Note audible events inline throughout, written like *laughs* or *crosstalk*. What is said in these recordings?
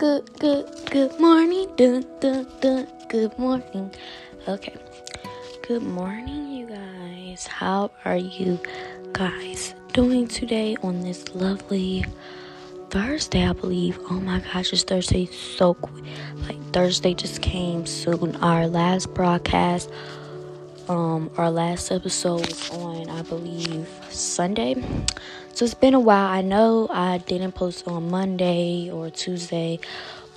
good, good, good morning. Dun, dun, dun. Good morning. Okay. Good morning, you guys. How are you guys doing today on this lovely Thursday, I believe? Oh my gosh, it's Thursday so quick. Like Thursday just came soon. Our last broadcast, um, our last episode was on, I believe, Sunday. So it's been a while. I know I didn't post on Monday or Tuesday,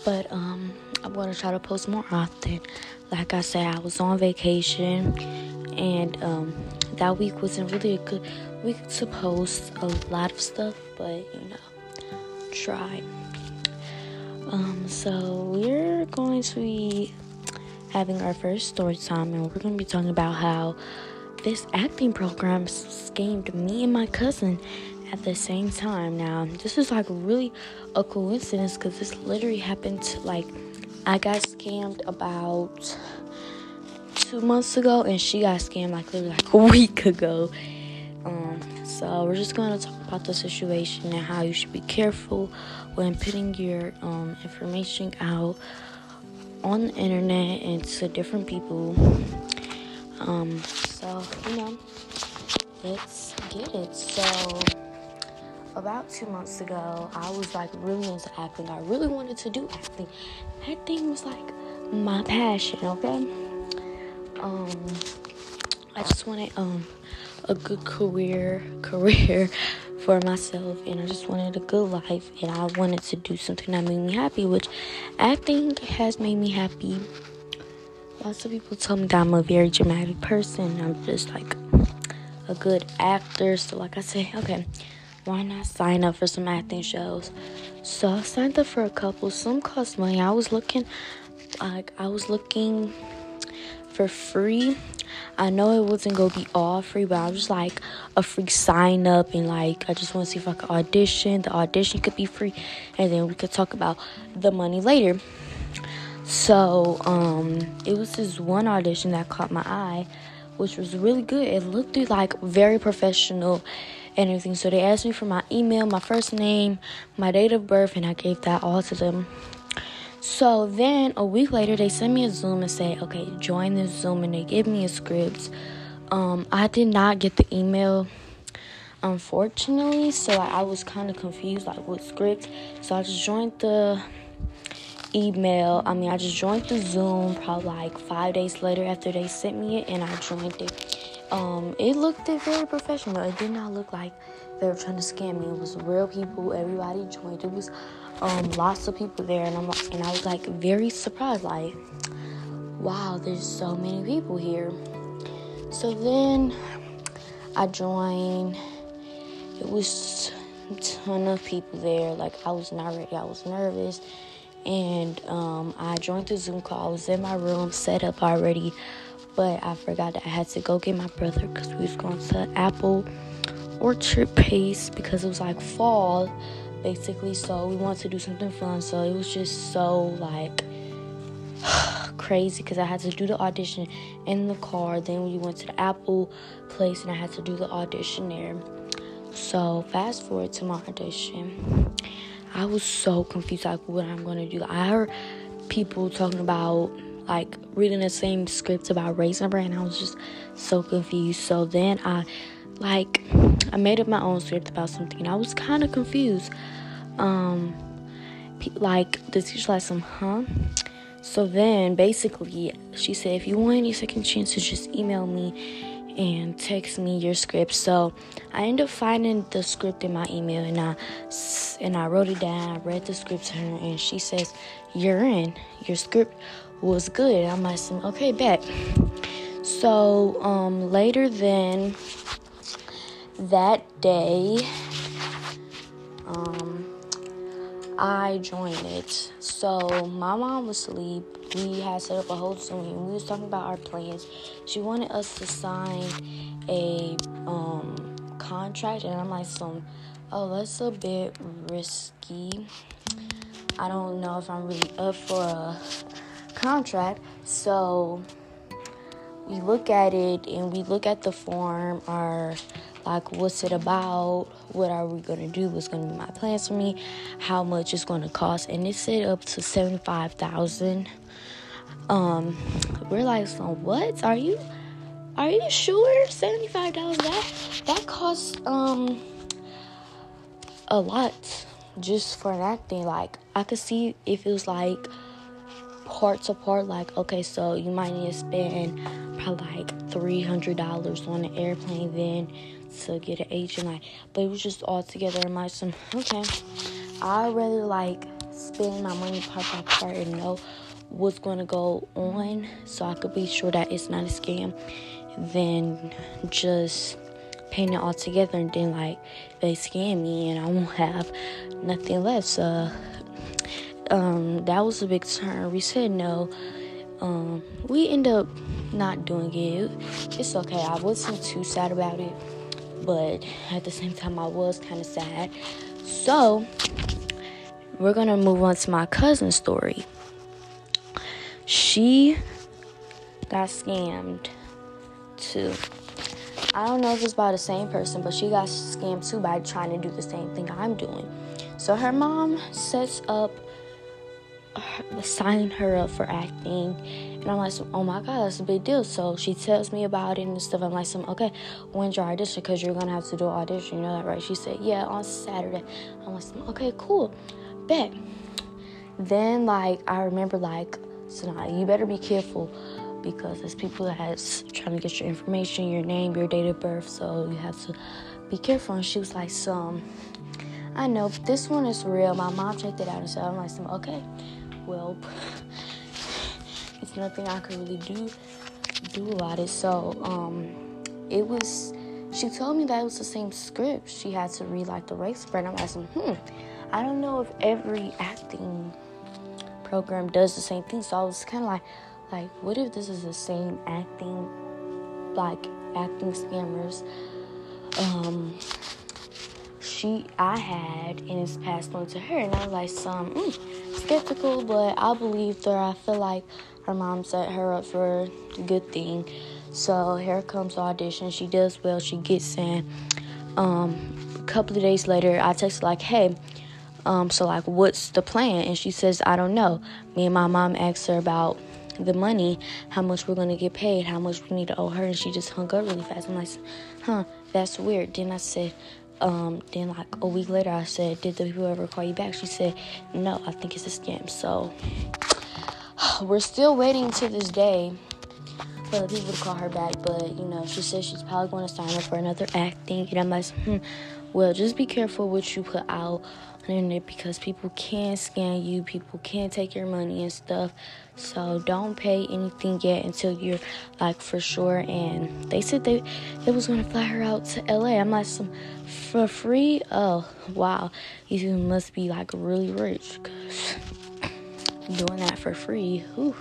but um, I'm gonna try to post more often. Like I said, I was on vacation, and um, that week wasn't really a good week to post a lot of stuff, but you know, try. Um, so we're going to be having our first story time, and we're going to be talking about how this acting program schemed me and my cousin at the same time. Now, this is like really a coincidence because this literally happened to, like I got scammed about two months ago, and she got scammed like literally like a *laughs* week ago. Um, so we're just gonna talk about the situation and how you should be careful when putting your um, information out on the internet and to different people. Um, so you know, let's get it. So about two months ago, I was like really into acting. I really wanted to do acting. Acting was like my passion, okay? Um, I just wanted um a good career *laughs* career for myself and I just wanted a good life and I wanted to do something that made me happy, which acting has made me happy. Lots of people tell me that I'm a very dramatic person. I'm just like a good actor. So like I say, okay, why not sign up for some acting shows? So I signed up for a couple. Some cost money. I was looking, like I was looking for free. I know it wasn't gonna be all free, but I was like a free sign up and like I just want to see if I could audition. The audition could be free, and then we could talk about the money later. So um, it was this one audition that caught my eye, which was really good. It looked like very professional and everything. So they asked me for my email, my first name, my date of birth, and I gave that all to them. So then a week later, they sent me a Zoom and say, okay, join this Zoom, and they gave me a script. Um, I did not get the email, unfortunately, so I was kind of confused, like what script. So I just joined the email. I mean, I just joined the Zoom probably like five days later after they sent me it, and I joined it. Um, it looked very professional. It did not look like they were trying to scam me. It was real people. Everybody joined. It was um, lots of people there, and I'm and I was like very surprised. Like, wow, there's so many people here. So then I joined. It was a ton of people there. Like I was not ready. I was nervous and um, I joined the Zoom call. I was in my room, set up already, but I forgot that I had to go get my brother because we was going to Apple Orchard Place because it was like fall, basically. So we wanted to do something fun. So it was just so like *sighs* crazy because I had to do the audition in the car. Then we went to the Apple place and I had to do the audition there. So fast forward to my audition. I was so confused like what I'm gonna do. I heard people talking about like reading the same script about Raisin Bran. I was just so confused. So then I like I made up my own script about something. I was kind of confused. Um, like the teacher like some huh. So then basically she said if you want any second chances, just email me and text me your script. So I ended up finding the script in my email and I and I wrote it down. I read the script to her and she says, "You're in. Your script was good." I'm like, "Okay, bet." So um, later then that day, um, I joined it. So my mom was asleep. We had set up a whole Zoom. We was talking about our plans. She wanted us to sign a um, contract, and I'm like, "Some, oh, that's a bit risky. I don't know if I'm really up for a contract." So we look at it, and we look at the form. Our like what's it about, what are we gonna do, what's gonna be my plans for me, how much it's gonna cost, and it said up to seventy five thousand. Um, we're like, so what? Are you are you sure? Seventy five dollars that that costs um a lot just for an acting. Like I could see if it was like part to part, like okay, so you might need to spend probably like three hundred dollars on an airplane then to get an agent like but it was just all together in my some okay. I rather like spend my money part by part and know what's gonna go on so I could be sure that it's not a scam than just paying it all together and then like they scam me and I won't have nothing left. So um, that was a big turn. We said no. Um, we end up not doing it. It's okay. I wasn't too sad about it, but at the same time, I was kind of sad. So we're gonna move on to my cousin's story. She got scammed too. I don't know if it's by the same person, but she got scammed too by trying to do the same thing I'm doing. So her mom sets up, *sighs* signing her up for acting, and I'm like, oh my god, that's a big deal. So she tells me about it and stuff. I'm like, some okay, when's your audition? Because you're gonna have to do an audition. You know that, right? She said, yeah, on Saturday. I'm like, okay, cool, bet. Then like I remember like, so now you better be careful because there's people that's trying to get your information, your name, your date of birth, so you have to be careful. And she was like, some, I know this one is real. My mom checked it out and said, I'm like, some, okay, well, it's nothing I could really do do about it. So, um, it was. She told me that it was the same script. She had to read like the race spread. I'm asking, hmm, I don't know if every acting program does the same thing. So I was kind of like, like, what if this is the same acting, like acting scammers? Um, she I had and it's passed on to her, and I was like, some mm, skeptical, but I believed her. I feel like her mom set her up for a good thing. So here comes the audition. She does well. She gets in. Um, a couple of days later, I text like, "Hey, um, so like, what's the plan?" And she says, "I don't know." Me and my mom asked her about the money, how much we're gonna get paid, how much we need to owe her, and she just hung up really fast. I'm like, huh, that's weird. Then I said, um, then like a week later, I said, did the people ever call you back? She said, no, I think it's a scam. So *sighs* we're still waiting to this day for the people to call her back, but you know, she says she's probably going to sign up for another acting, and I'm like, hmm, well, just be careful what you put out internet because people can scam you, people can take your money and stuff. So don't pay anything yet until you're like for sure. And they said they they was gonna fly her out to LA. I'm like some for free. Oh wow, you must be like really rich because *coughs* doing that for free. Whew,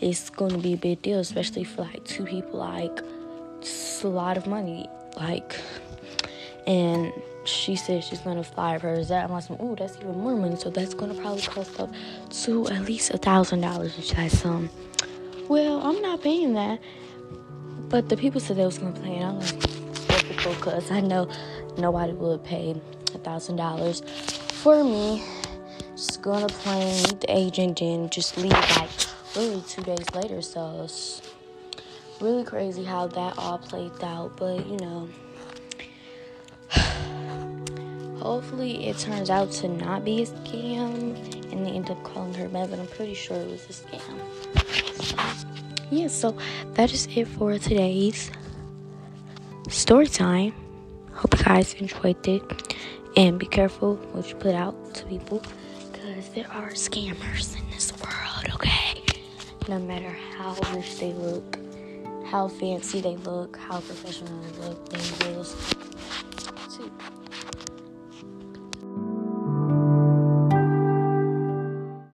it's gonna be a big deal, especially for like two people. Like it's a lot of money. Like and she said she's gonna fly her Is that. I'm like, oh, that's even more money. So that's gonna probably cost up to at least a thousand dollars. And she's some. well, I'm not paying that. But the people said they was gonna pay it. I'm like, difficult because I know nobody would pay a thousand dollars for me. Just to play, meet the agent, and just leave like literally two days later. So it's really crazy how that all played out. But you know. Hopefully, it turns out to not be a scam and they end up calling her back, but I'm pretty sure it was a scam. Yeah, so that is it for today's story time. Hope you guys enjoyed it and be careful what you put out to people because there are scammers in this world, okay? No matter how rich they look, how fancy they look, how professional they look, they will